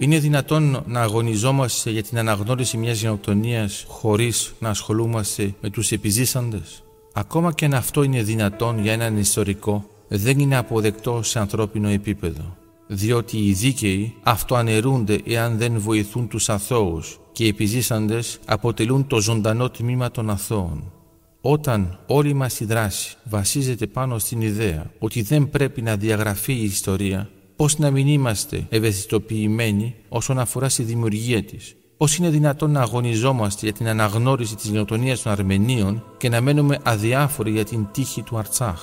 Είναι δυνατόν να αγωνιζόμαστε για την αναγνώριση μιας γενοκτονίας χωρίς να ασχολούμαστε με τους επιζήσαντες; Ακόμα και αν αυτό είναι δυνατόν για έναν ιστορικό, δεν είναι αποδεκτό σε ανθρώπινο επίπεδο. Διότι οι δίκαιοι αυτοαναιρούνται εάν δεν βοηθούν τους αθώους και οι επιζήσαντες αποτελούν το ζωντανό τμήμα των αθώων. Όταν όλη μας η δράση βασίζεται πάνω στην ιδέα ότι δεν πρέπει να διαγραφεί η ιστορία, πώς να μην είμαστε ευαισθητοποιημένοι όσον αφορά στη δημιουργία της. Πώς είναι δυνατόν να αγωνιζόμαστε για την αναγνώριση της γενοτονίας των Αρμενίων και να μένουμε αδιάφοροι για την τύχη του Αρτσάχ.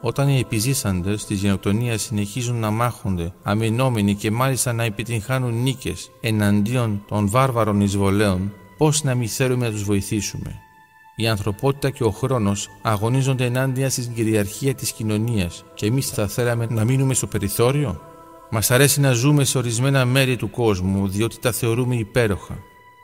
Όταν οι επιζήσαντες της γενοκτονίας συνεχίζουν να μάχονται, αμυνόμενοι και μάλιστα να επιτυγχάνουν νίκες εναντίον των βάρβαρων εισβολέων, πώς να μην θέλουμε να τους βοηθήσουμε; Η ανθρωπότητα και ο χρόνος αγωνίζονται ενάντια στην κυριαρχία της κοινωνίας και εμείς θα θέλαμε να μείνουμε στο περιθώριο. Μας αρέσει να ζούμε σε ορισμένα μέρη του κόσμου διότι τα θεωρούμε υπέροχα.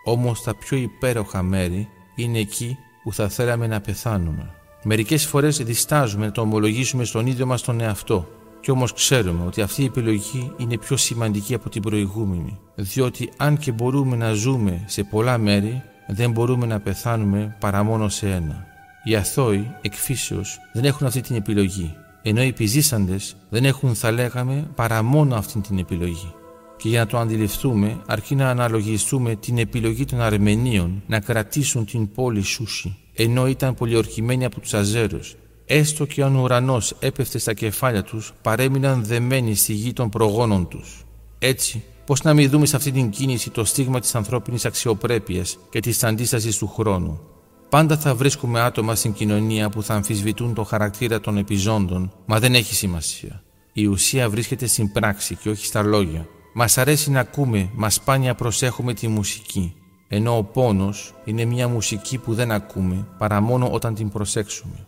Όμως τα πιο υπέροχα μέρη είναι εκεί που θα θέλαμε να πεθάνουμε. Μερικές φορές διστάζουμε να το ομολογήσουμε στον ίδιο μας τον εαυτό. Κι όμως ξέρουμε ότι αυτή η επιλογή είναι πιο σημαντική από την προηγούμενη. Διότι αν και μπορούμε να ζούμε σε πολλά μέρη, δεν μπορούμε να πεθάνουμε παρά μόνο σε ένα. Οι αθώοι εκφύσεως δεν έχουν αυτή την επιλογή, ενώ οι επιζήσαντες δεν έχουν θα λέγαμε παρά μόνο αυτή την επιλογή. Και για να το αντιληφθούμε, αρκεί να αναλογιστούμε την επιλογή των Αρμενίων να κρατήσουν την πόλη Σούσι, ενώ ήταν πολιορκημένοι από τους Αζέρους. Έστω και αν ο ουρανός έπεφτε στα κεφάλια τους, παρέμειναν δεμένοι στη γη των προγόνων τους. Έτσι, Πώς να μην δούμε σε αυτή την κίνηση το στίγμα της ανθρώπινης αξιοπρέπειας και της αντίστασης του χρόνου. Πάντα θα βρίσκουμε άτομα στην κοινωνία που θα αμφισβητούν το χαρακτήρα των επιζώντων, μα δεν έχει σημασία. Η ουσία βρίσκεται στην πράξη και όχι στα λόγια. Μας αρέσει να ακούμε, μας σπάνια προσέχουμε τη μουσική. Ενώ ο πόνος είναι μια μουσική που δεν ακούμε παρά μόνο όταν την προσέξουμε.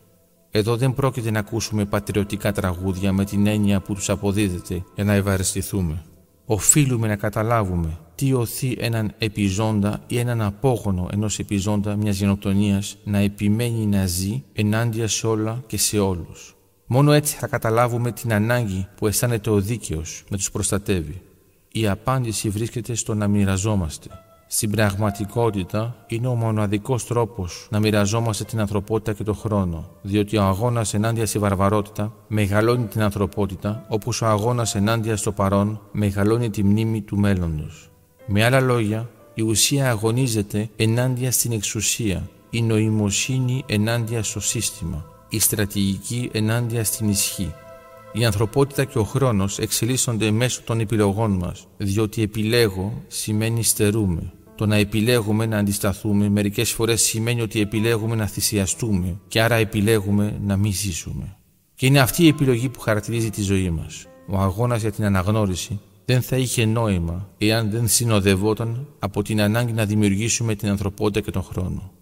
Εδώ δεν πρόκειται να ακούσουμε πατριωτικά τραγούδια με την έννοια που τους αποδίδεται για να ευαριστηθούμε οφείλουμε να καταλάβουμε τι οθεί έναν επιζώντα ή έναν απόγονο ενός επιζώντα μιας γενοκτονίας να επιμένει να ζει ενάντια σε όλα και σε όλους. Μόνο έτσι θα καταλάβουμε την ανάγκη που αισθάνεται ο δίκαιος να τους προστατεύει. Η απάντηση βρίσκεται στο να μοιραζόμαστε, στην πραγματικότητα είναι ο μοναδικός τρόπος να μοιραζόμαστε την ανθρωπότητα και τον χρόνο, διότι ο αγώνας ενάντια στη βαρβαρότητα μεγαλώνει την ανθρωπότητα, όπως ο αγώνας ενάντια στο παρόν μεγαλώνει τη μνήμη του μέλλοντος. Με άλλα λόγια, η ουσία αγωνίζεται ενάντια στην εξουσία, η νοημοσύνη ενάντια στο σύστημα, η στρατηγική ενάντια στην ισχύ. Η ανθρωπότητα και ο χρόνος εξελίσσονται μέσω των επιλογών μας, διότι επιλέγω σημαίνει στερούμε. Το να επιλέγουμε να αντισταθούμε μερικές φορές σημαίνει ότι επιλέγουμε να θυσιαστούμε και άρα επιλέγουμε να μη ζήσουμε. Και είναι αυτή η επιλογή που χαρακτηρίζει τη ζωή μας. Ο αγώνας για την αναγνώριση δεν θα είχε νόημα εάν δεν συνοδευόταν από την ανάγκη να δημιουργήσουμε την ανθρωπότητα και τον χρόνο.